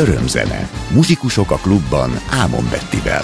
Örömzene. Muzsikusok a klubban Ámon Bettivel.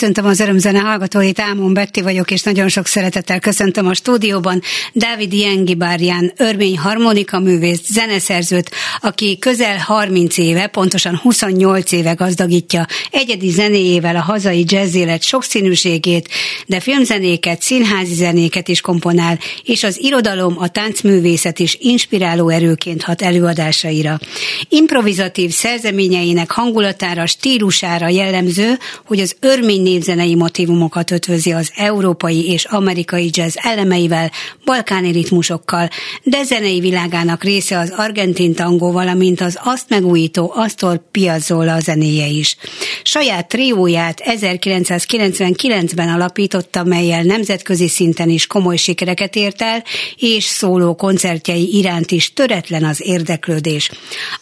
Köszöntöm az örömzene hallgatóit, Ámon Betti vagyok, és nagyon sok szeretettel köszöntöm a stúdióban Dávid Jengi Bárján, örmény harmonika művész, zeneszerzőt, aki közel 30 éve, pontosan 28 éve gazdagítja egyedi zenéjével a hazai jazz élet sokszínűségét, de filmzenéket, színházi zenéket is komponál, és az irodalom, a táncművészet is inspiráló erőként hat előadásaira. Improvizatív szerzeményeinek hangulatára, stílusára jellemző, hogy az örmény népzenei motivumokat ötvözi az európai és amerikai jazz elemeivel, balkáni ritmusokkal, de zenei világának része az argentin tangó, valamint az azt megújító Astor Piazzolla zenéje is. Saját trióját 1999-ben alapította, melyel nemzetközi szinten is komoly sikereket ért el, és szóló koncertjei iránt is töretlen az érdeklődés.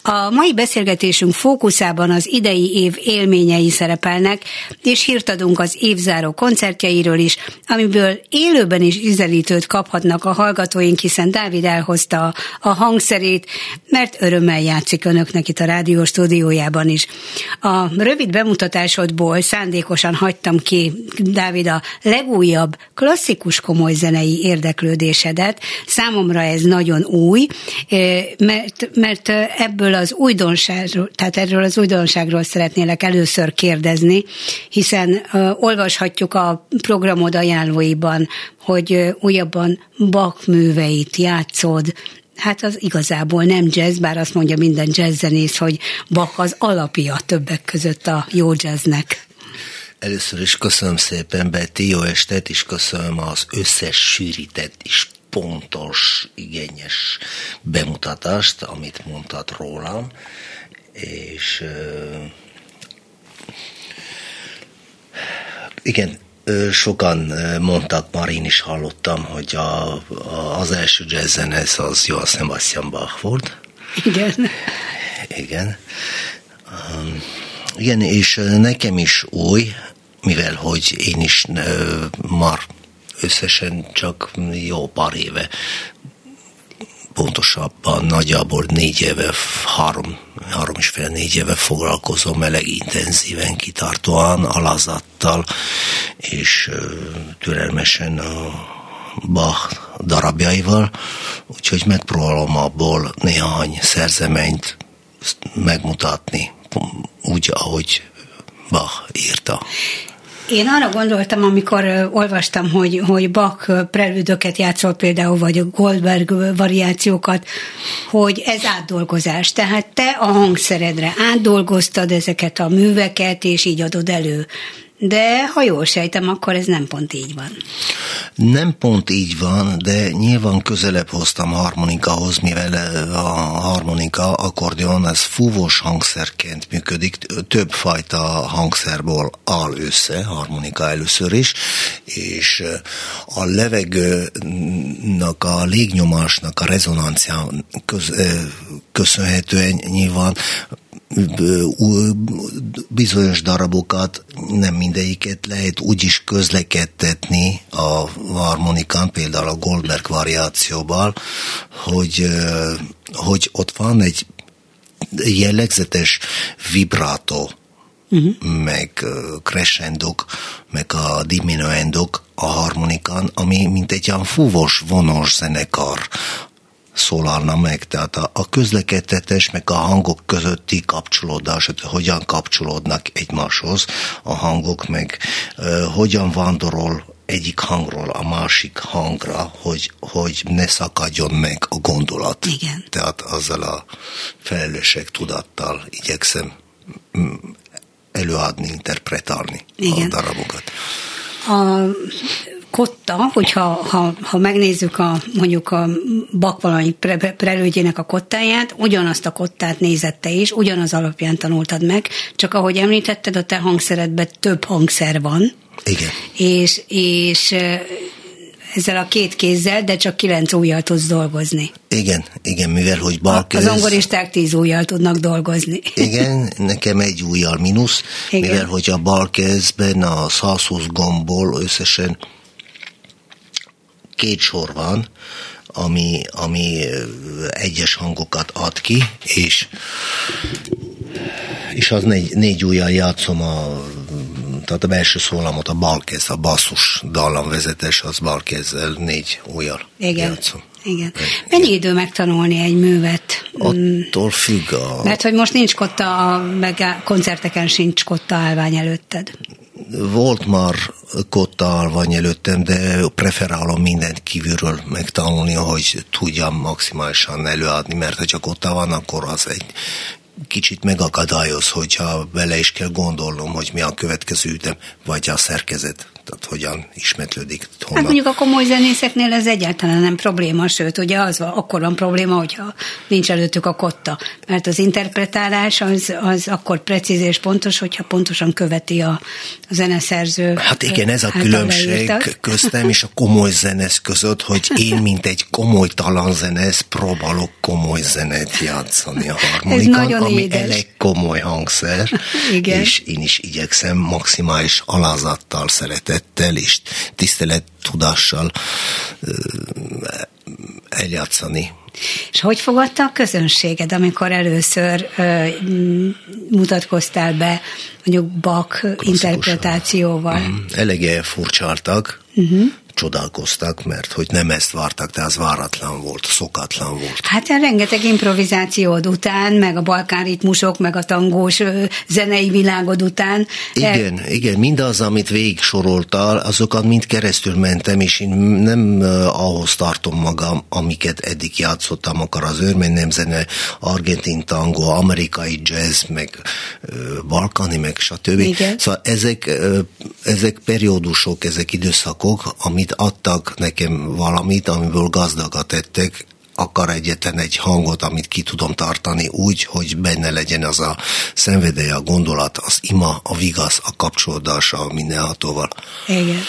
A mai beszélgetésünk fókuszában az idei év élményei szerepelnek, és hírt adunk az évzáró koncertjeiről is, amiből élőben is üzelítőt kaphatnak a hallgatóink, hiszen Dávid elhozta a hangszerét, mert örömmel játszik önöknek itt a rádió stúdiójában is. A rövid bemutatásodból szándékosan hagytam ki, Dávid, a legújabb klasszikus komoly zenei érdeklődésedet. Számomra ez nagyon új, eh, mert, mert ebből az újdonságról, tehát erről az újdonságról szeretnélek először kérdezni, hiszen olvashatjuk a programod ajánlóiban, hogy újabban Bach műveit játszod, hát az igazából nem jazz, bár azt mondja minden jazzzenész, hogy Bach az alapja többek között a jó jazznek. Először is köszönöm szépen, Betty, jó estet, és köszönöm az összes sűrített és pontos, igényes bemutatást, amit mondtad rólam, és igen, sokan mondtak, már én is hallottam, hogy a, a, az első jazzzenez az Johann Sebastian Bach volt. Igen. Igen. Um, igen, és nekem is új, mivel hogy én is uh, már összesen csak jó pár éve pontosabban nagyjából négy éve, három, három és fél négy éve foglalkozom meleg intenzíven, kitartóan, alazattal, és türelmesen a Bach darabjaival, úgyhogy megpróbálom abból néhány szerzeményt megmutatni, úgy, ahogy Bach írta. Én arra gondoltam, amikor olvastam, hogy, hogy Bach prelüdöket játszol például, vagy Goldberg variációkat, hogy ez átdolgozás. Tehát te a hangszeredre átdolgoztad ezeket a műveket, és így adod elő. De ha jól sejtem, akkor ez nem pont így van. Nem pont így van, de nyilván közelebb hoztam harmonikahoz, mivel a harmonika, akkordeon, ez fúvós hangszerként működik, több fajta hangszerból áll össze, harmonika először is, és a levegőnek, a légnyomásnak a rezonancia köz, köszönhetően nyilván bizonyos darabokat, nem mindegyiket lehet úgy is közlekedtetni a harmonikán, például a Goldberg variációval, hogy, hogy ott van egy jellegzetes vibrato, uh-huh. meg crescendok, meg a diminuendok a harmonikán, ami mint egy olyan fúvos, vonos zenekar, szólalna meg, tehát a, a közlekedtetés, meg a hangok közötti kapcsolódás, hogy hogyan kapcsolódnak egymáshoz a hangok, meg uh, hogyan vándorol egyik hangról a másik hangra, hogy, hogy ne szakadjon meg a gondolat. Igen. Tehát azzal a felelősség tudattal igyekszem mm, előadni, interpretálni Igen. a darabokat. A kotta, hogyha ha, ha megnézzük a, mondjuk a bakvalai pre, prelődjének a kottáját, ugyanazt a kottát nézette is, ugyanaz alapján tanultad meg, csak ahogy említetted, a te hangszeredben több hangszer van. Igen. És, és ezzel a két kézzel, de csak kilenc ujjal tudsz dolgozni. Igen, igen, mivel hogy balkez... Az ongoristák tíz ujjal tudnak dolgozni. Igen, nekem egy ujjal mínusz, mivel hogy a balkezben a 120 gombból összesen két sor van, ami, ami egyes hangokat ad ki, és és az négy, négy ujjal játszom a tehát a belső szólamot, a balkez, a basszus dallamvezetés, az balkezzel négy ujjal Igen. játszom. Igen. Mennyi idő megtanulni egy művet? Attól függ a... Mert hogy most nincs kotta, meg koncerteken sincs kotta állvány előtted. Volt már kotta állvány előttem, de preferálom mindent kívülről megtanulni, hogy tudjam maximálisan előadni, mert ha csak kotta van, akkor az egy kicsit megakadályoz, hogyha bele is kell gondolnom, hogy mi a következő ütem, vagy a szerkezet tehát hogyan ismétlődik. Honnan. Hát mondjuk a komoly zenészeknél ez egyáltalán nem probléma, sőt, ugye az van, akkor van probléma, hogyha nincs előttük a kotta, mert az interpretálás az, az akkor precíz és pontos, hogyha pontosan követi a, a zeneszerző. Hát igen, ez a különbség leírtak. köztem és a komoly zenesz között, hogy én, mint egy komoly talanzenesz, próbálok komoly zenet játszani a harmonikán, ami édes. elég komoly hangszer, igen. és én is igyekszem maximális alázattal szeretet szeretettel és tisztelet tudással eljátszani. És hogy fogadta a közönséged, amikor először ö, mutatkoztál be mondjuk Bach interpretációval? Mm, elege furcsáltak, uh-huh csodálkoztak, mert hogy nem ezt vártak, de az váratlan volt, szokatlan volt. Hát rengeteg improvizációd után, meg a balkán ritmusok, meg a tangós zenei világod után. Igen, el... igen, mindaz, amit végig soroltál, azokat mind keresztül mentem, és én nem ahhoz tartom magam, amiket eddig játszottam, akar az őrmény nemzene, argentin tango, amerikai jazz, meg balkáni, meg stb. Igen. Szóval ezek, ezek periódusok, ezek időszakok, amit amit adtak nekem valamit, amiből gazdagat tettek, akar egyetlen egy hangot, amit ki tudom tartani úgy, hogy benne legyen az a szenvedély, a gondolat, az ima, a vigasz, a kapcsolódás a mindenhatóval. Igen.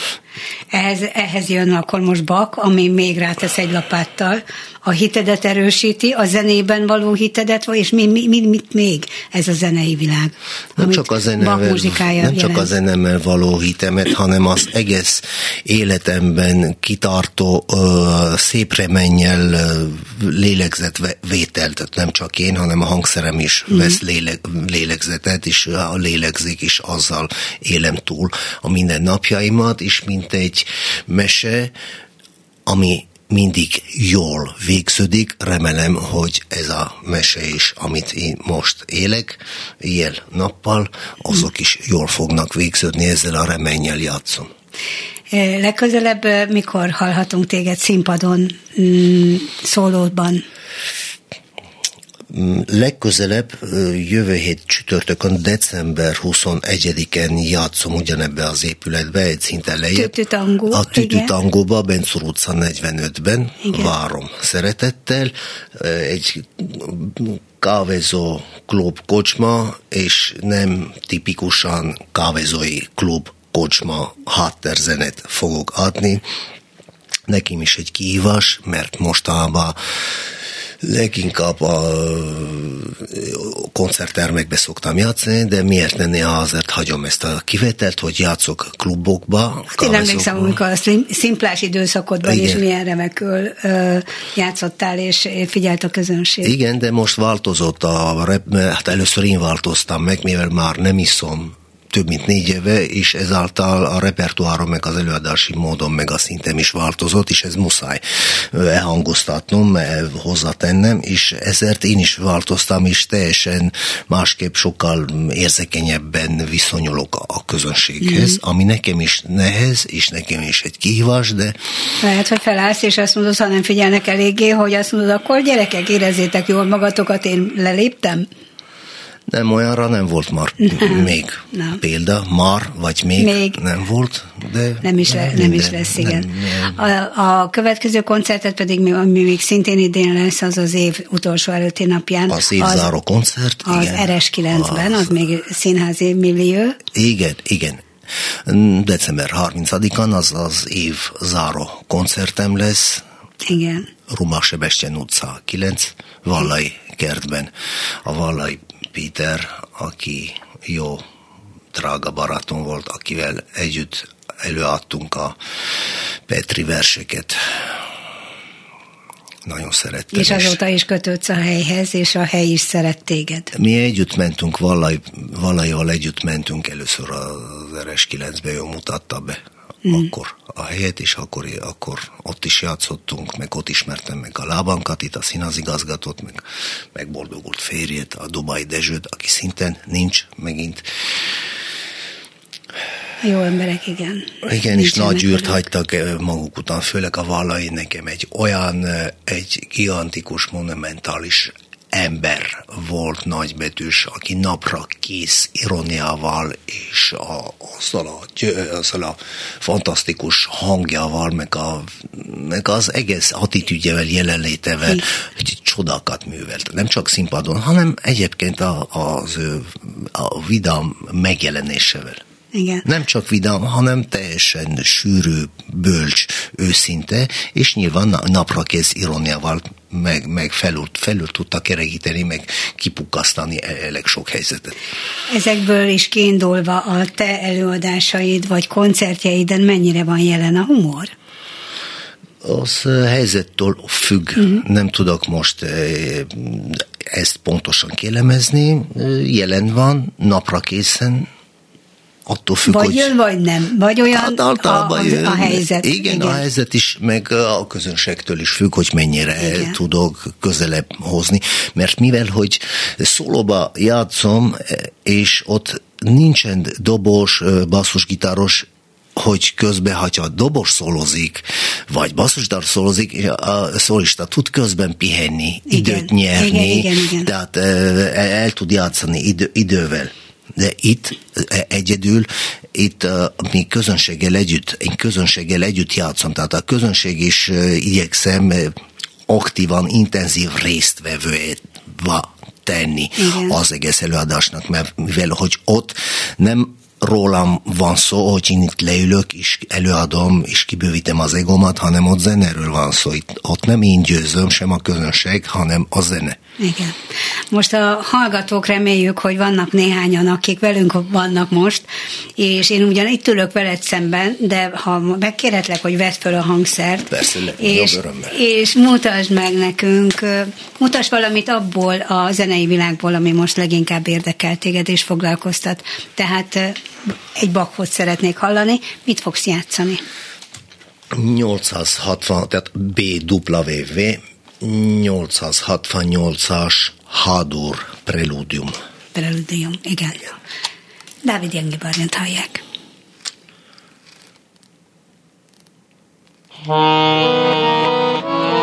Ehhez, ehhez jön akkor most bak, ami még rátesz egy lapáttal, a hitedet erősíti, a zenében való hitedet, és mi, mi, mi, mit még ez a zenei világ? Nem csak a zenevel, nem csak a zenemmel való hitemet, hanem az egész életemben kitartó ö, szép remennyel lélegzet vételt, tehát nem csak én, hanem a hangszerem is mm. vesz léleg, lélegzetet, és a lélegzik, és azzal élem túl a mindennapjaimat, és mint egy mese, ami mindig jól végződik. Remélem, hogy ez a mese is, amit én most élek, éjjel-nappal, azok is jól fognak végződni, ezzel a remennyel játszom. Legközelebb mikor hallhatunk téged színpadon, mm, szólóban? Legközelebb jövő hét csütörtökön, december 21-en játszom ugyanebbe az épületbe, egy szinten lejjebb. Tütütangó. A Tütütangóba, Bencur utca 45-ben. Igen. Várom szeretettel. Egy kávézó klub kocsma, és nem tipikusan kávézói klub kocsma háttérzenet fogok adni. Nekem is egy kihívás, mert mostanában leginkább a koncerttermekbe szoktam játszani, de miért ne azért hagyom ezt a kivételt, hogy játszok klubokba. Hát én emlékszem, amikor a szimplás időszakodban Igen. is milyen remekül ö, játszottál, és figyelt a közönség. Igen, de most változott a rep, hát először én változtam meg, mivel már nem iszom több mint négy éve, és ezáltal a repertoárom meg az előadási módon meg a szintem is változott, és ez muszáj elhangoztatnom, hozzatennem, és ezért én is változtam, és teljesen másképp sokkal érzékenyebben viszonyulok a közönséghez, mm. ami nekem is nehez, és nekem is egy kihívás, de... Lehet, hogy felállsz, és azt mondod, ha nem figyelnek eléggé, hogy azt mondod, akkor gyerekek, érezzétek jól magatokat, én leléptem? Nem, olyanra nem volt már nem, még nem. példa, már, vagy még, még nem volt, de... Nem is, le, nem is lesz, igen. Nem, nem. A, a következő koncertet pedig, mi, ami még szintén idén lesz, az az év utolsó előtti napján. Az évzáró koncert, Az igen. RS9-ben, az, az még színházi millió. Igen, igen. December 30-án az az év záró koncertem lesz. Igen. Rumach Sebestyén utca 9, Vallai kertben. A Vallai Péter, aki jó drága barátom volt, akivel együtt előadtunk a Petri verseket. Nagyon szerettem. És azóta is kötődsz a helyhez, és a hely is szeret téged. Mi együtt mentünk, Vallaival együtt mentünk először az RS9-be, ő mutatta be mm. akkor a helyet, és akkor, akkor ott is játszottunk, meg ott ismertem meg a lábankat, itt a színházigazgatót, meg, meg boldogult férjét, a Dubai Dezsőt, aki szinten nincs megint. Jó emberek, igen. Igen, és nagy űrt hagytak eh, maguk után, főleg a vallai nekem egy olyan, eh, egy gigantikus, monumentális ember volt nagybetűs, aki napra kész ironiával és a, azzal, a, azzal a fantasztikus hangjával, meg, a, meg az egész attitűdjevel, jelenlétevel hogy csodákat művelt. Nem csak színpadon, hanem egyébként a, az, a vidám megjelenésevel. Igen. Nem csak vidám, hanem teljesen sűrű, bölcs, őszinte, és nyilván napra kész ironiával meg, meg felül, felül tudta kerekíteni, meg kipukkasztani e, elég sok helyzetet. Ezekből is kiindulva a te előadásaid vagy koncertjeiden mennyire van jelen a humor? Az helyzettől függ. Uh-huh. Nem tudok most ezt pontosan kélemezni. Jelen van, napra készen, attól függ, vagy hogy... jön, vagy nem. Vagy olyan hát általában a, jön. a helyzet. Igen, igen, a helyzet is, meg a közönségtől is függ, hogy mennyire igen. tudok közelebb hozni. Mert mivel, hogy szólóba játszom, és ott nincsen dobos, basszusgitáros, hogy közben, ha a dobos szolozik, vagy basszusdar szolozik, a szolista tud közben pihenni, igen, időt nyerni, igen, igen, igen. tehát el tud játszani idő, idővel de itt e, egyedül, itt mi közönséggel együtt, én közönséggel együtt játszom, tehát a közönség is igyekszem aktívan, intenzív résztvevője tenni Igen. az egész előadásnak, mert mivel hogy ott nem rólam van szó, hogy én itt leülök, és előadom, és kibővítem az egomat, hanem ott zeneről van szó. Itt, ott nem én győzöm, sem a közönség, hanem a zene. Igen. Most a hallgatók reméljük, hogy vannak néhányan, akik velünk vannak most, és én ugyan itt ülök veled szemben, de ha megkérhetlek, hogy vedd föl a hangszert, Persze, és, és mutasd meg nekünk, mutasd valamit abból a zenei világból, ami most leginkább érdekel téged és foglalkoztat. Tehát egy bakot szeretnék hallani. Mit fogsz játszani? 860, tehát BWV 868-as Hadur Preludium. Preludium, igen. igen. Dávid Jengi Barnit hallják. Thank you.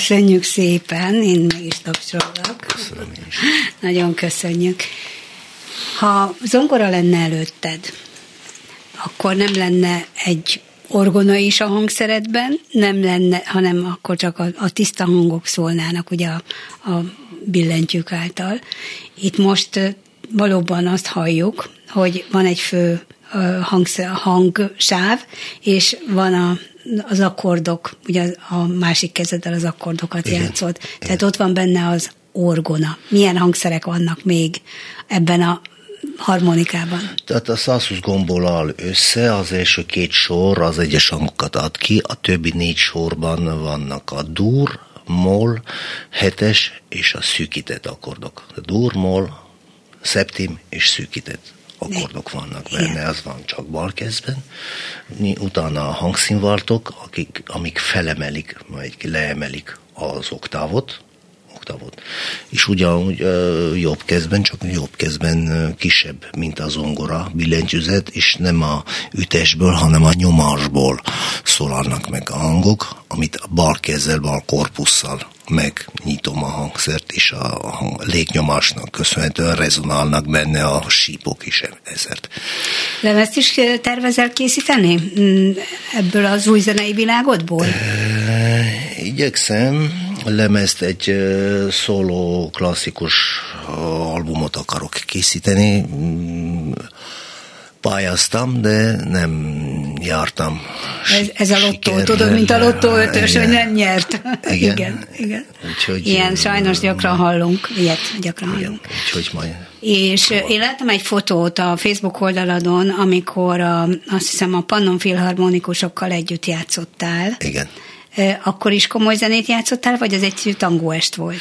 Köszönjük szépen, én meg is tapsolok. Köszönöm is. Nagyon köszönjük. Ha zongora lenne előtted, akkor nem lenne egy orgona is a hangszeredben, nem lenne, hanem akkor csak a, a tiszta hangok szólnának ugye a, a billentyűk által. Itt most valóban azt halljuk, hogy van egy fő hangszer, hangsáv, és van a, az akkordok, ugye a másik kezeddel az akkordokat Igen. játszott. Igen. Tehát ott van benne az orgona. Milyen hangszerek vannak még ebben a harmonikában? Tehát a 120 gomból áll össze, az első két sor az egyes hangokat ad ki, a többi négy sorban vannak a dur, mol, hetes és a szűkített akkordok. A dur, mol, szeptim és szűkített akkordok vannak benne, az van csak balkezben. Utána a hangszínvartok, akik, amik felemelik, vagy leemelik az oktávot, oktávot. És ugyanúgy jobb kezben, csak jobb kezben kisebb, mint a zongora billentyűzet, és nem a ütésből, hanem a nyomásból szólalnak meg a hangok, amit a bal kezzel, bal korpusszal megnyitom a hangszert, és a légnyomásnak köszönhetően rezonálnak benne a sípok is ezért. Lemezt is tervezel készíteni mm, ebből az új zenei világodból? E, igyekszem, lemezt egy szóló klasszikus albumot akarok készíteni. Pályáztam, de nem jártam. Ez, ez a lottó, tudod, mint a lottó ötös, hogy nem nyert. Igen, igen. igen. Úgyhogy, Ilyen sajnos gyakran hallunk, ilyet gyakran igen, hallunk. Úgyhogy majd és én láttam egy fotót a Facebook oldaladon, amikor a, azt hiszem a Pannon Filharmonikusokkal együtt játszottál. Igen. Akkor is komoly zenét játszottál, vagy az egy tangóest volt?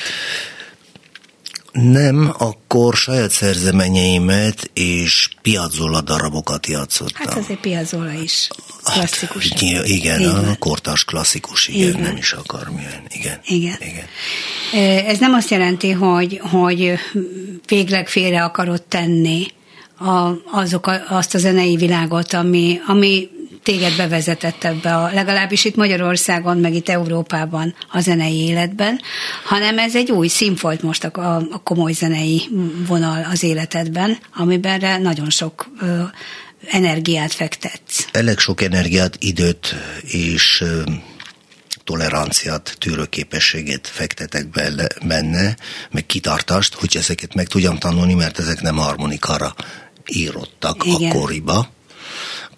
Nem, akkor saját szerzeményeimet és Piazzolla darabokat játszottam. Hát azért Piazzolla is klasszikus. Hát, igen, igen a kortás klasszikus, igen, igen, nem is akármilyen. Igen, igen. igen. Ez nem azt jelenti, hogy, hogy végleg félre akarod tenni a, azok a, azt a zenei világot, ami, ami téged bevezetett ebbe, a, legalábbis itt Magyarországon, meg itt Európában a zenei életben, hanem ez egy új színfolt most a, a komoly zenei vonal az életedben, amiben nagyon sok ö, energiát fektetsz. Elég sok energiát, időt és ö, toleranciát, tűrőképességet fektetek bele, benne, meg kitartást, hogy ezeket meg tudjam tanulni, mert ezek nem harmonikára írottak Igen. akkoriba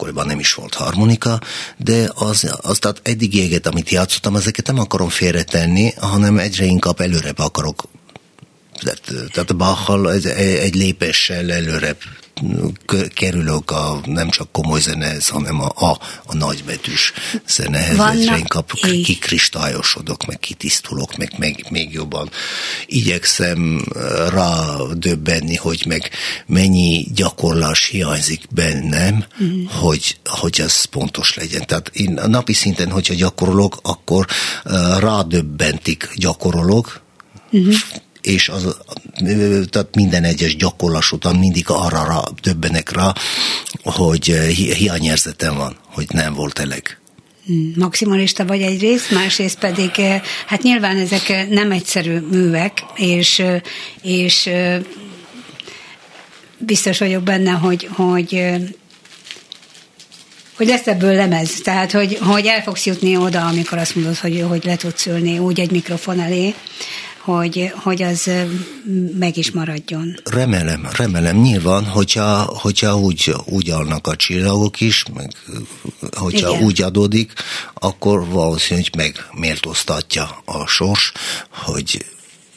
akkoriban nem is volt harmonika, de az, az tehát éget, amit játszottam, ezeket nem akarom félretenni, hanem egyre inkább előrebb akarok tehát, tehát a Bachal egy, egy lépéssel előrebb kerülök a nem csak komoly zenehez, hanem a, a, a nagybetűs zenehez. Vannak Egyre inkább kikristályosodok, meg kitisztulok, meg, meg még jobban igyekszem rá döbbenni, hogy meg mennyi gyakorlás hiányzik bennem, mm. hogy, hogy ez pontos legyen. Tehát én a napi szinten, hogyha gyakorolok, akkor rádöbbentik gyakorolok, mm-hmm és az, tehát minden egyes gyakorlás után mindig arra rá, többenek rá, hogy hi- hiányérzetem van, hogy nem volt elég. Maximalista vagy egyrészt, másrészt pedig, hát nyilván ezek nem egyszerű művek, és, és biztos vagyok benne, hogy, hogy hogy lesz ebből lemez, tehát hogy, hogy el fogsz jutni oda, amikor azt mondod, hogy, hogy le tudsz ülni úgy egy mikrofon elé, hogy, hogy az meg is maradjon. Remélem, remélem. Nyilván, hogyha, hogyha úgy, úgy állnak a csillagok is, meg hogyha Igen. úgy adódik, akkor valószínűleg meg méltóztatja a sors, hogy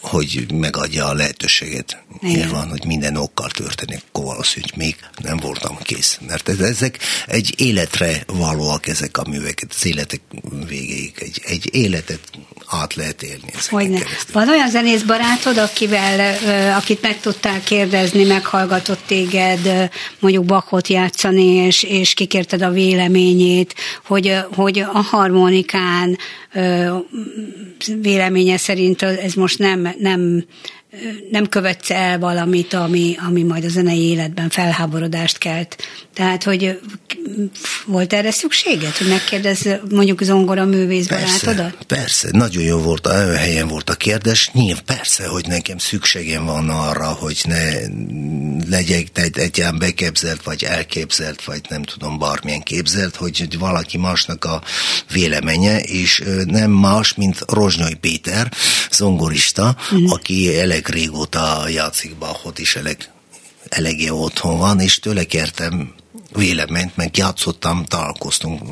hogy megadja a lehetőséget. Nyilván, hogy minden okkal történik, akkor valószínűleg még nem voltam kész. Mert ezek egy életre valóak ezek a művek, az életek végéig. Egy, egy életet át lehet élni. Hogyne. Van olyan zenész barátod, akivel, akit meg tudtál kérdezni, meghallgatott téged, mondjuk Bachot játszani, és, és kikérted a véleményét, hogy, hogy a harmonikán véleménye szerint ez most nem, nem nem követsz el valamit, ami, ami majd a zenei életben felháborodást kelt. Tehát, hogy volt erre szükséged, hogy megkérdez mondjuk zongora művész persze, barátodat? Persze, nagyon jó volt, olyan helyen volt a kérdés. Nyilv, persze, hogy nekem szükségem van arra, hogy ne legyek egy, egy ilyen beképzelt, vagy elképzelt, vagy nem tudom, bármilyen képzelt, hogy valaki másnak a véleménye, és nem más, mint Rozsnyai Péter, zongorista, mm. aki elég régóta játszik Bachot, és elég eléggé otthon van, és tőle kértem véleményt, meg játszottam, találkoztunk,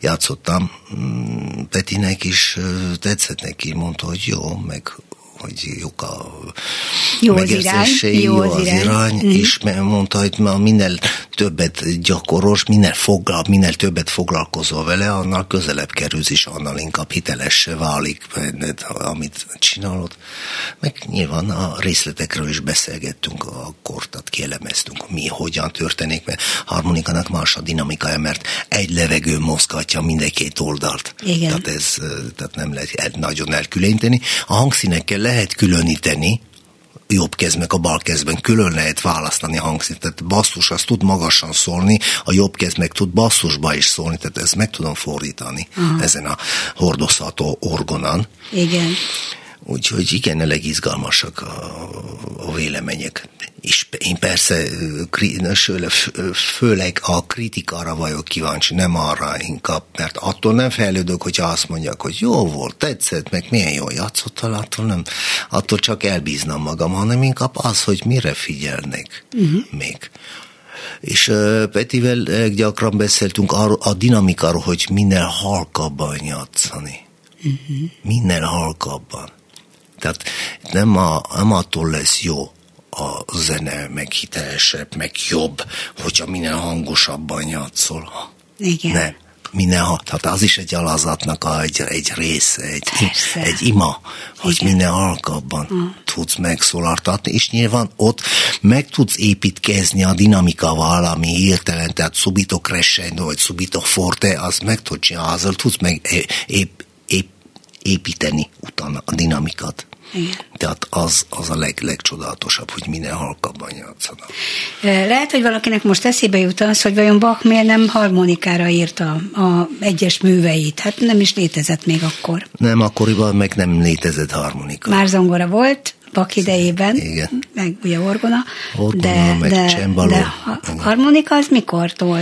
játszottam Petinek is, tetszett neki, mondta, hogy jó, meg hogy jók a jó irány, jó, az irány, irány mm. és mondta, hogy ma minél többet gyakorols, minél, foglal, minél többet foglalkozol vele, annál közelebb kerülsz, és annál inkább hitelesse válik, amit csinálod. Meg nyilván a részletekről is beszélgettünk, akkor tehát kielemeztünk, mi hogyan történik, mert harmonikának más a dinamikája, mert egy levegő mozgatja mindenkét oldalt. Igen. Tehát ez tehát nem lehet nagyon elkülöníteni. A hangszínekkel lehet különíteni, jobb kez meg a bal kezben külön lehet választani a hangszínt. Tehát basszus az tud magasan szólni, a jobb kez meg tud basszusba is szólni, tehát ezt meg tudom fordítani Aha. ezen a hordozható orgonan. Igen. Úgyhogy igen, elég izgalmasak a, a vélemények. És én persze főleg a kritikára vagyok kíváncsi, nem arra inkább, mert attól nem fejlődök, hogyha azt mondják, hogy jó volt, tetszett, meg milyen jól játszottál, attól nem, attól csak elbíznam magam, hanem inkább az, hogy mire figyelnek uh-huh. még. És Petivel gyakran beszéltünk arról, a dinamikáról, hogy minél halkabban játszani. Uh-huh. Minél halkabban. Tehát nem, a, nem attól lesz jó a zene, meg hitelesebb, meg jobb, hogyha minél hangosabban játszol. Igen. Nem minél, tehát az is egy alazatnak a, egy, egy része, egy, egy ima, hogy Igen. minél halkabban mm. tudsz megszólaltatni, és nyilván ott meg tudsz építkezni a dinamikával, ami hirtelen, tehát subito crescendo, vagy subito forte, az meg tudsz csinálni, azzal tudsz meg ép, ép, építeni utána a dinamikat. Igen. Tehát az, az a leg, legcsodálatosabb, hogy minél halkabban játszanak. Lehet, hogy valakinek most eszébe jut az, hogy vajon Bach miért nem harmonikára írta a egyes műveit. Hát nem is létezett még akkor. Nem, akkoriban meg nem létezett harmonika. Már zongora volt, Bach idejében, Igen. meg ugye orgona, orgona de, meg de, de a harmonika az mikortól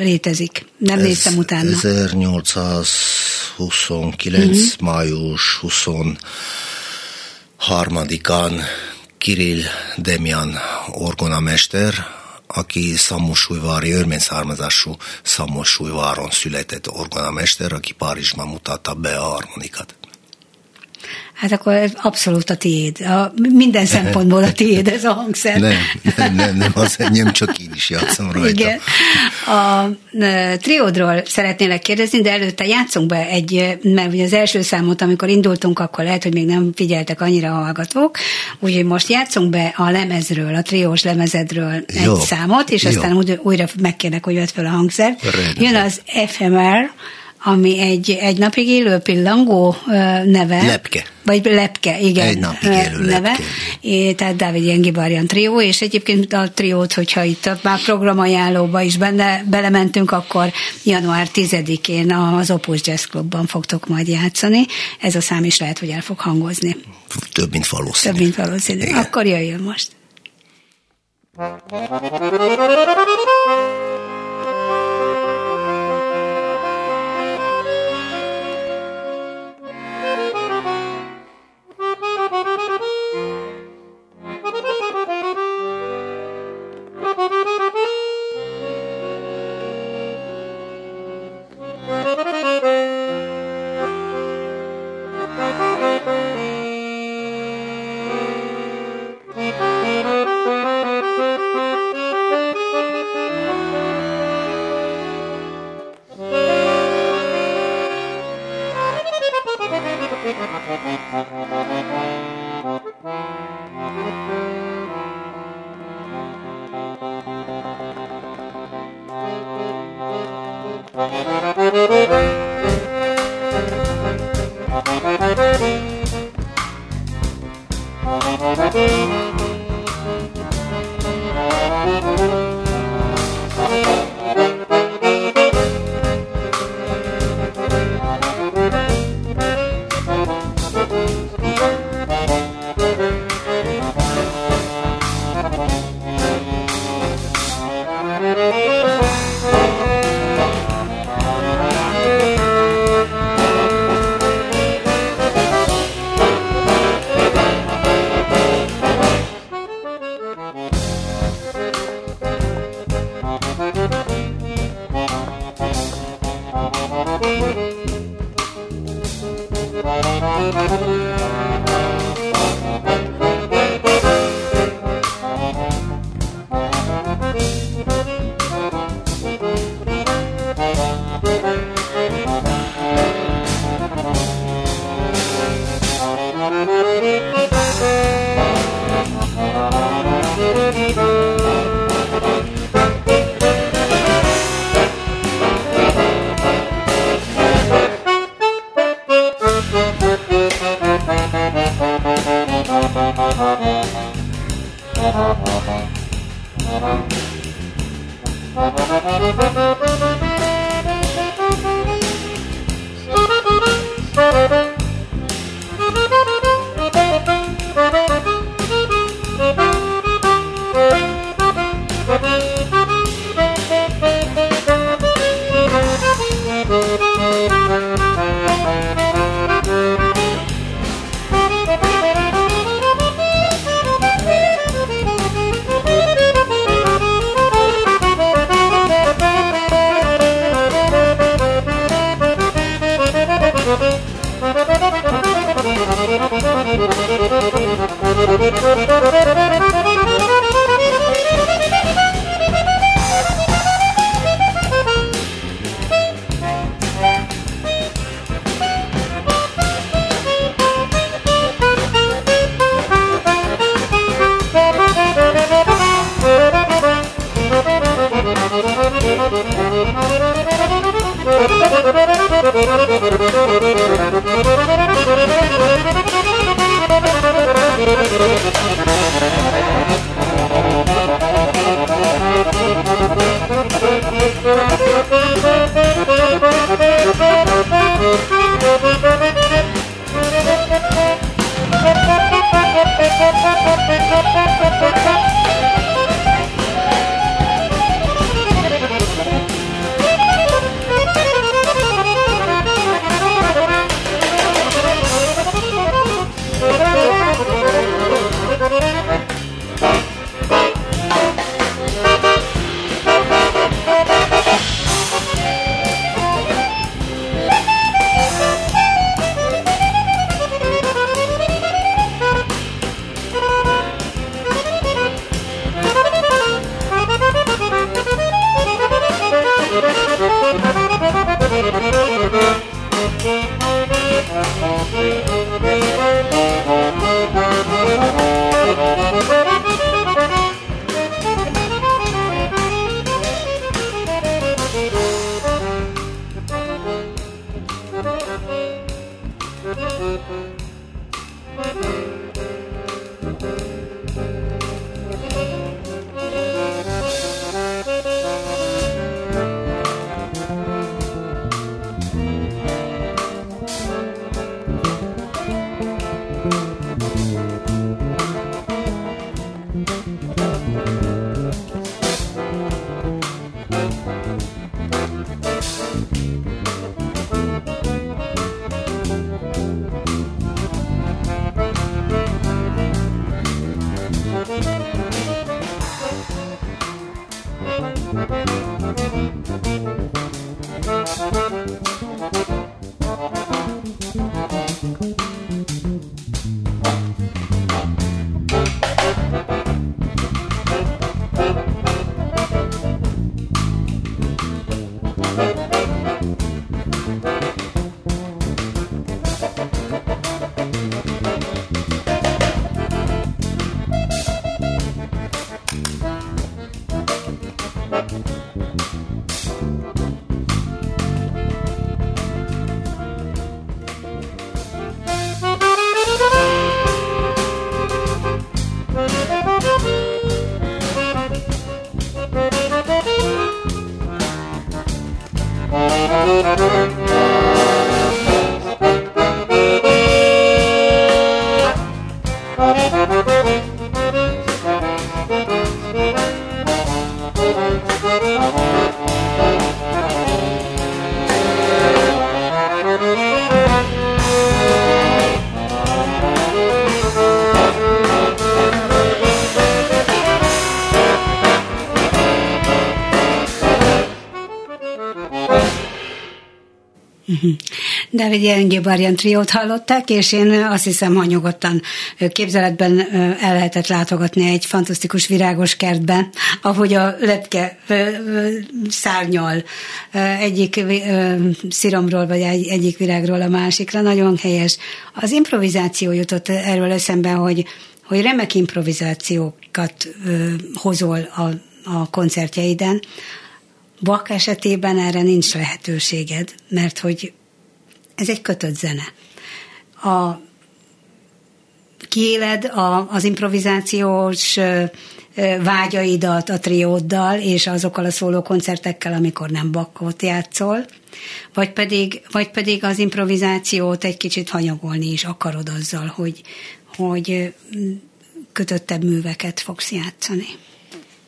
létezik? Nem Ez néztem utána. 1829. Mm-hmm. május 20 harmadikán Kirill Demjan orgonamester, aki Szamosújvári, örmény származású Szamosújváron született orgonamester, aki Párizsban mutatta be a harmonikat. Hát akkor ez abszolút a tiéd. A, minden szempontból a tiéd ez a hangszer. Nem, nem, nem, nem az enyém, csak én is játszom rajta. Igen. A triódról szeretnélek kérdezni, de előtte játszunk be egy, mert ugye az első számot, amikor indultunk, akkor lehet, hogy még nem figyeltek annyira a hallgatók, úgyhogy most játszunk be a lemezről, a triós lemezedről Jó. egy számot, és Jó. aztán újra megkérnek, hogy vedd fel a hangszer. Jön az FMR, ami egy, egy napig élő pillangó neve. Lepke. Vagy lepke, igen. Egy napig élő neve. Lepke. É, tehát Dávid Jengi Barjan trió, és egyébként a triót, hogyha itt már programajánlóba is benne, belementünk, akkor január 10-én az Opus Jazz Clubban fogtok majd játszani. Ez a szám is lehet, hogy el fog hangozni. Több, mint valószínű. Több, mint valószínű. Igen. Akkor jöjjön most. David Jelengé Barjan triót hallották, és én azt hiszem, hogy nyugodtan képzeletben el lehetett látogatni egy fantasztikus virágos kertbe, ahogy a lepke szárnyal egyik sziromról, vagy egyik virágról a másikra. Nagyon helyes. Az improvizáció jutott erről eszembe, hogy hogy remek improvizációkat hozol a, a koncertjeiden, Bach esetében erre nincs lehetőséged, mert hogy ez egy kötött zene. A, kiéled a, az improvizációs vágyaidat a trióddal, és azokkal a szóló koncertekkel, amikor nem bakkot játszol, vagy pedig, vagy pedig az improvizációt egy kicsit hanyagolni is akarod azzal, hogy, hogy kötöttebb műveket fogsz játszani.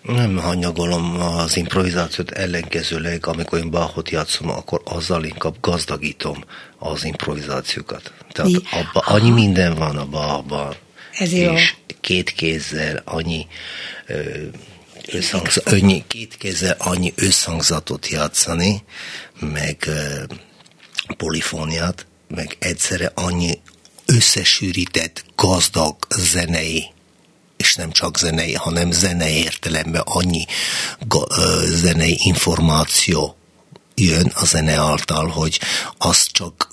Nem hanyagolom az improvizációt, ellenkezőleg, amikor én Bachot játszom, akkor azzal inkább gazdagítom az improvizációkat. Tehát abba annyi minden van a Bachban, Ez jó. és két kézzel annyi összhangz, annyi, két kézzel annyi összhangzatot játszani, meg polifóniát, meg egyszerre annyi összesűrített, gazdag zenei és nem csak zenei, hanem zenei értelemben annyi zenei információ jön a zene által, hogy az csak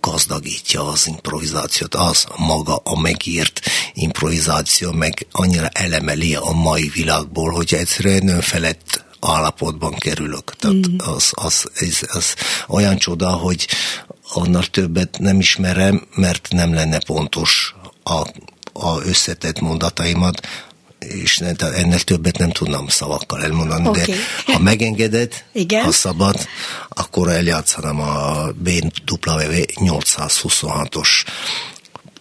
gazdagítja az improvizációt, az maga a megírt improvizáció, meg annyira elemeli a mai világból, hogy egyszerűen önfelett állapotban kerülök. Tehát mm. az, az, az, az olyan csoda, hogy annál többet nem ismerem, mert nem lenne pontos a a összetett mondataimat, és ennél többet nem tudnám szavakkal elmondani, okay. de ha megengeded, Igen? ha szabad, akkor eljátszanám a BMW 826-os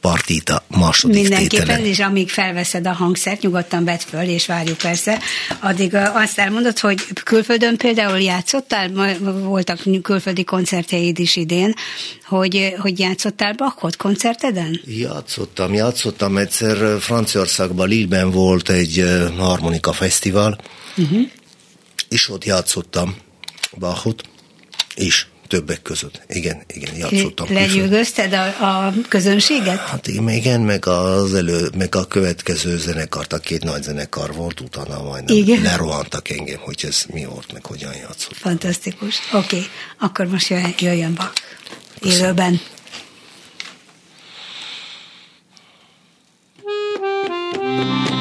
partita második Mindenképpen, tétele. és amíg felveszed a hangszert, nyugodtan vedd föl, és várjuk persze. Addig azt elmondod, hogy külföldön például játszottál, voltak külföldi koncertjeid is idén, hogy, hogy játszottál Bachot koncerteden? Játszottam, játszottam. Egyszer Franciaországban, Lille-ben volt egy harmonika fesztivál, uh-huh. és ott játszottam Bachot, és többek között. Igen, igen, játszottam. Lenyűgözted a, a közönséget? Hát igen, meg az elő, meg a következő zenekart, a két nagy zenekar volt, utána majdnem igen. lerohantak engem, hogy ez mi volt, meg hogyan játszott. Fantasztikus. Oké, okay. akkor most jöjjön, jöjjön Bak. Élőben. Köszönöm.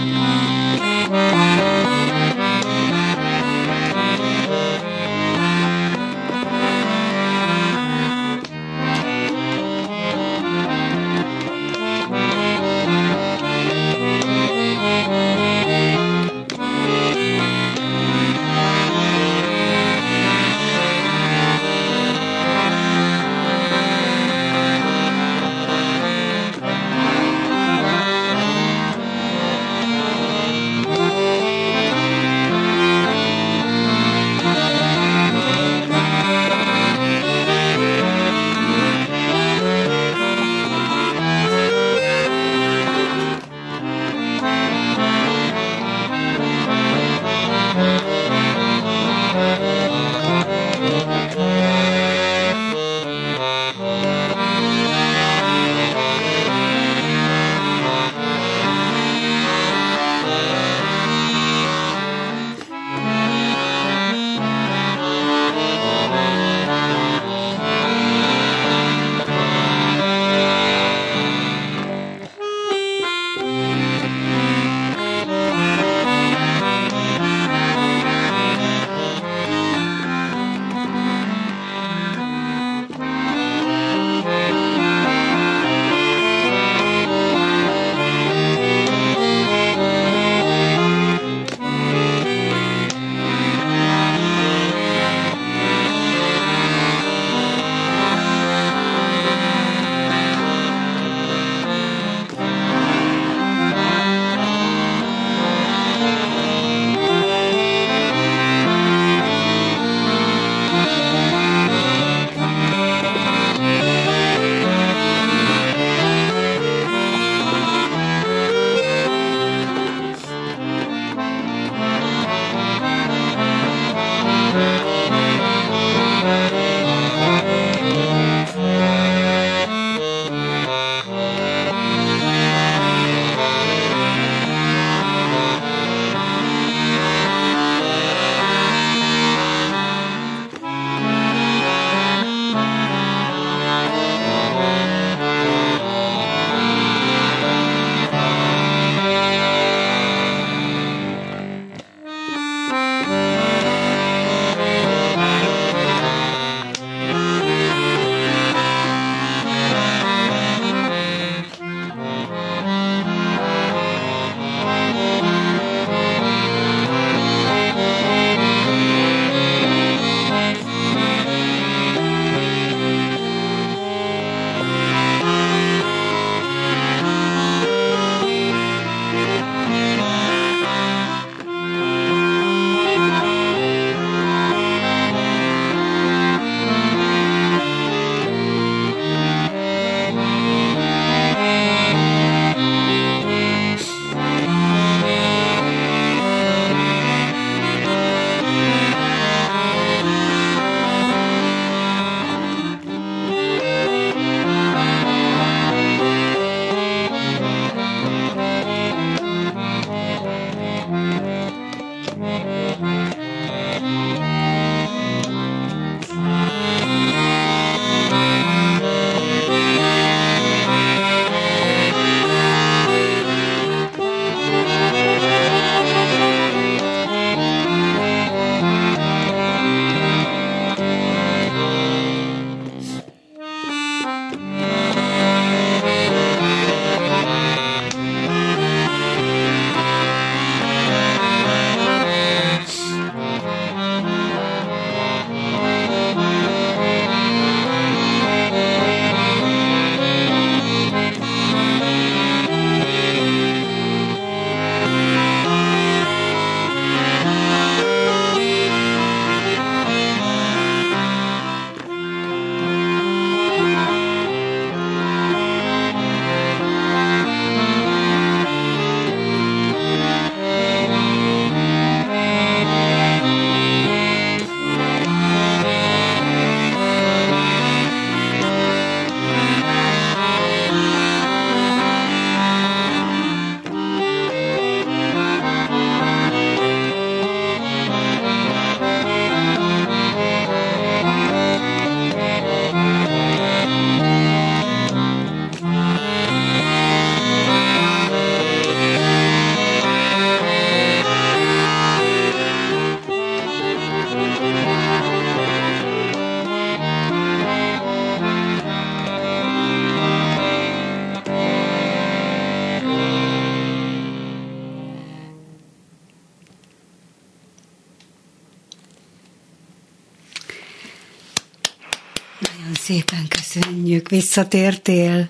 Visszatértél.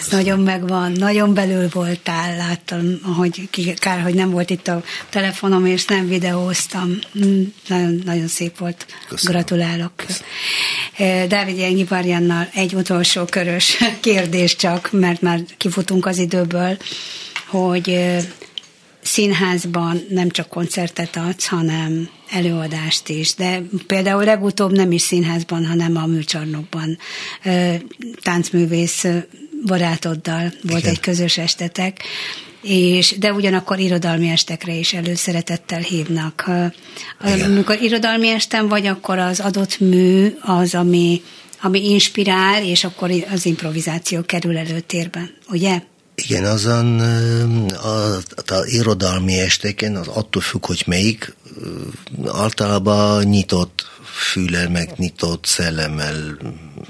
Ez nagyon megvan, nagyon belül voltál, láttam, hogy kár, hogy nem volt itt a telefonom, és nem videóztam. Mm, nagyon, nagyon szép volt. Köszönöm. Gratulálok. Köszönöm. Eh, Dávid Jengi Barjannal egy utolsó körös kérdés csak, mert már kifutunk az időből, hogy eh, színházban nem csak koncertet adsz, hanem előadást is, de például legutóbb nem is színházban, hanem a műcsarnokban táncművész barátoddal volt Igen. egy közös estetek, és, de ugyanakkor irodalmi estekre is előszeretettel hívnak. Igen. Amikor irodalmi estem vagy, akkor az adott mű az, ami, ami inspirál, és akkor az improvizáció kerül előtérbe, ugye? Igen, azon a, a irodalmi esteken, az attól függ, hogy melyik, általában nyitott füle, meg nyitott szellemmel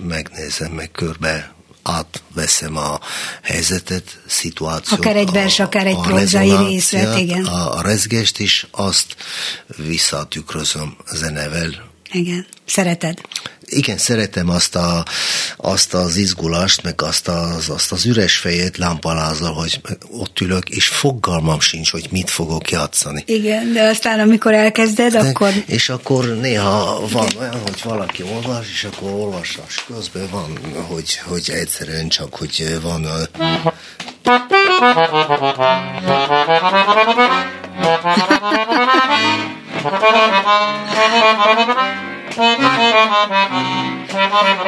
megnézem, meg körbe átveszem a helyzetet, szituációt. Akár egy vers, akár egy prózai részlet, igen. A, a rezgést is, azt visszatükrözöm zenevel. Igen, szereted igen, szeretem azt, a, azt az izgulást, meg azt az, azt az üres fejet lámpalázzal, hogy ott ülök, és fogalmam sincs, hogy mit fogok játszani. Igen, de aztán amikor elkezded, de, akkor... És akkor néha van igen. olyan, hogy valaki olvas, és akkor olvasás közben van, hogy, hogy egyszerűen csak, hogy van... A...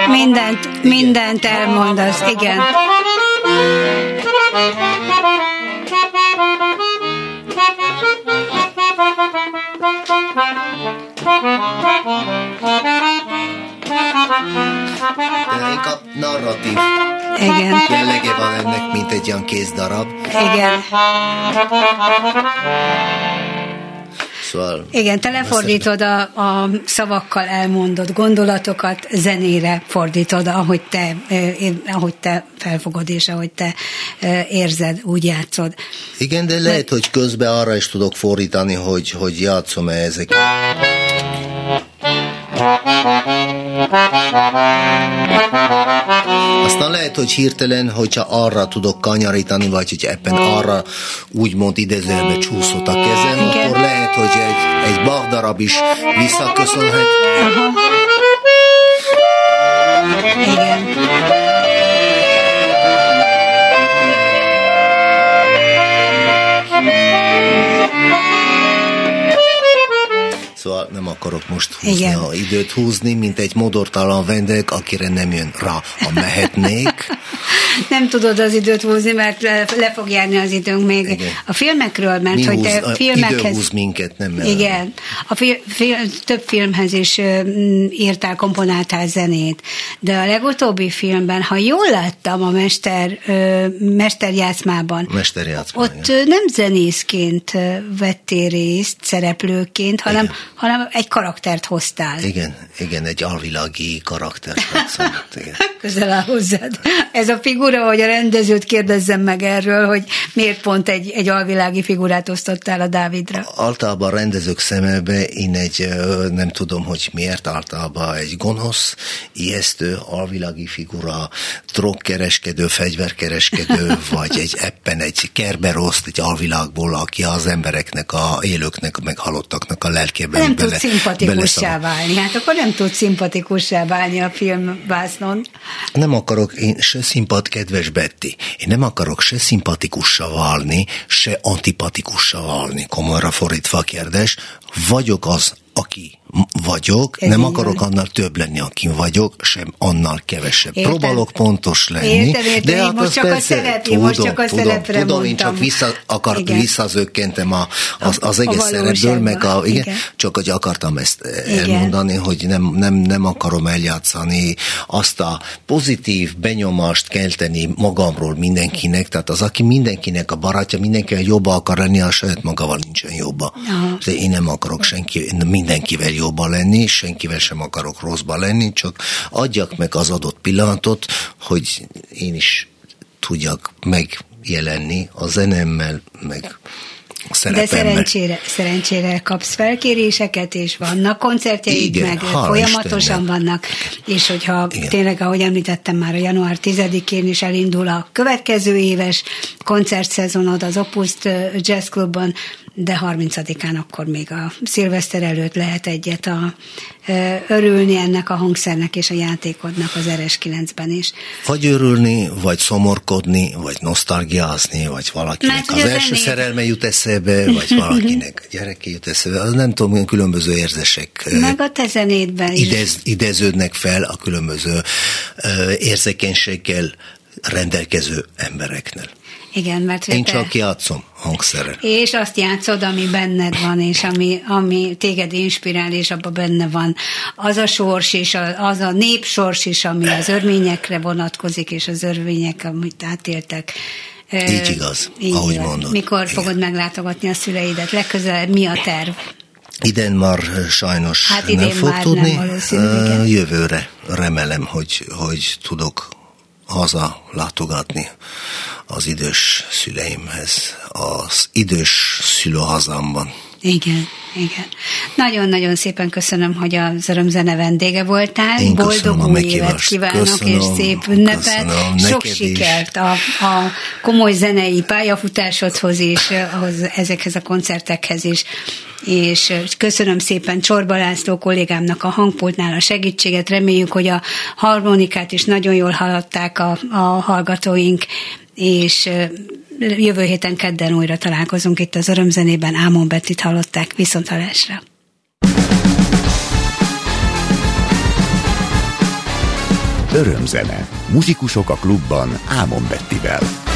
Mindent, mindent elmondasz, igen. Inkább narratív Igen. jellege van ennek, mint egy olyan kézdarab. Igen. Szóval Igen, te lefordítod a, a szavakkal elmondott gondolatokat, zenére fordítod, ahogy te, ahogy te felfogod, és ahogy te érzed, úgy játszod. Igen, de lehet, de... hogy közben arra is tudok fordítani, hogy, hogy játszom-e ezeket. Aztán lehet, hogy hirtelen, hogyha arra tudok kanyarítani, vagy hogy ebben arra úgymond idézőjelben csúszott a kezem, Igen. akkor lehet, hogy egy, egy Bach darab is visszaköszönhet. Aha. Igen. Akarok most húzni Igen. a időt húzni, mint egy modortalan vendég, akire nem jön rá, ha mehetnék. nem tudod az időt húzni, mert le fog járni az időnk még Igen. a filmekről, mert Mi hogy te húz, filmekhez... Idő húz minket, nem Igen. A fi, fi, több filmhez is írtál, komponáltál zenét, de a legutóbbi filmben, ha jól láttam a Mester, Mesterjátszmában, Mesterjátszmában ott igen. nem zenészként vettél részt, szereplőként, hanem igen hanem egy karaktert hoztál. Igen, igen, egy alvilági karaktert igen. Közel áll hozzád. Ez a figura, hogy a rendezőt kérdezzem meg erről, hogy miért pont egy, egy alvilági figurát osztottál a Dávidra? Általában a rendezők szemebe én egy, nem tudom, hogy miért, általában egy gonosz, ijesztő, alvilági figura, drogkereskedő, fegyverkereskedő, vagy egy eppen egy kerberoszt, egy alvilágból, aki az embereknek, a élőknek, meg halottaknak a lelkében nem bele, tud szimpatikussá válni. Hát akkor nem tud szimpatikussá válni a filmvásznon. Nem akarok én se szimpat, kedves Betty, én nem akarok se szimpatikussá válni, se antipatikussá válni. Komolyra fordítva a kérdés, vagyok az, aki vagyok, Ez nem akarok van. annál több lenni, aki vagyok, sem annál kevesebb. Értem. Próbálok pontos lenni. Értem, értem. De hát most csak persze, a szerep, tudom, most csak a tudom, szerepre tudom, mondtam. én csak vissza, akar, igen. visszazökkentem a, az, az egész a szerepből, meg a, igen, igen. csak hogy akartam ezt igen. elmondani, hogy nem, nem, nem akarom eljátszani azt a pozitív benyomást kelteni magamról mindenkinek, tehát az, aki mindenkinek a barátja, mindenkivel jobba akar lenni, a saját magával nincsen jobba. De én nem akarok senki, mindenkivel jobban lenni, senkivel sem akarok rosszba lenni, csak adjak meg az adott pillanatot, hogy én is tudjak megjelenni a zenemmel, meg. De szerencsére, szerencsére kapsz felkéréseket, és vannak koncertjeid, Igen, meg folyamatosan Istennek. vannak, és hogyha Igen. tényleg, ahogy említettem már, a január 10-én is elindul a következő éves koncertszezonod az Opuszt ö, Jazz Clubban, de 30-án akkor még a szilveszter előtt lehet egyet a, örülni ennek a hangszernek és a játékodnak az RS9-ben is. Vagy örülni, vagy szomorkodni, vagy nosztalgiázni, vagy valakinek Mert az ugye a első zenét- szerelme jut eszébe, vagy valakinek a gyereke jut eszébe. Az nem tudom, különböző érzések Meg a te zenédben is. idez, ideződnek fel a különböző érzékenységgel rendelkező embereknél. Igen, mert Én te- csak játszom hangszerrel. És azt játszod, ami benned van, és ami, ami téged inspirál, és abban benne van az a sors, és a, az a népsors is, ami az örvényekre vonatkozik, és az örvények, amit átéltek. Így igaz, ahogy mondod. Mikor Igen. fogod meglátogatni a szüleidet? Legközelebb mi a terv? Idén már sajnos Hát nem idén fog már tudni. nem. Jövőre remélem, hogy, hogy tudok haza látogatni az idős szüleimhez, az idős szülőhazámban. Igen, igen. Nagyon-nagyon szépen köszönöm, hogy az örömzene vendége voltál. Én Boldog új évet kívánok, Köszönöm, és szép ünnepet. Sok is. sikert a, a komoly zenei pályafutásodhoz és ahhoz, ezekhez a koncertekhez is. És köszönöm szépen Csorba László kollégámnak a hangpultnál a segítséget. Reméljük, hogy a harmonikát is nagyon jól hallották a, a hallgatóink, és jövő héten kedden újra találkozunk itt az Örömzenében. Ámon Bettit hallották. Viszont hallásra. Örömzene. Muzsikusok a klubban Ámon Bettivel.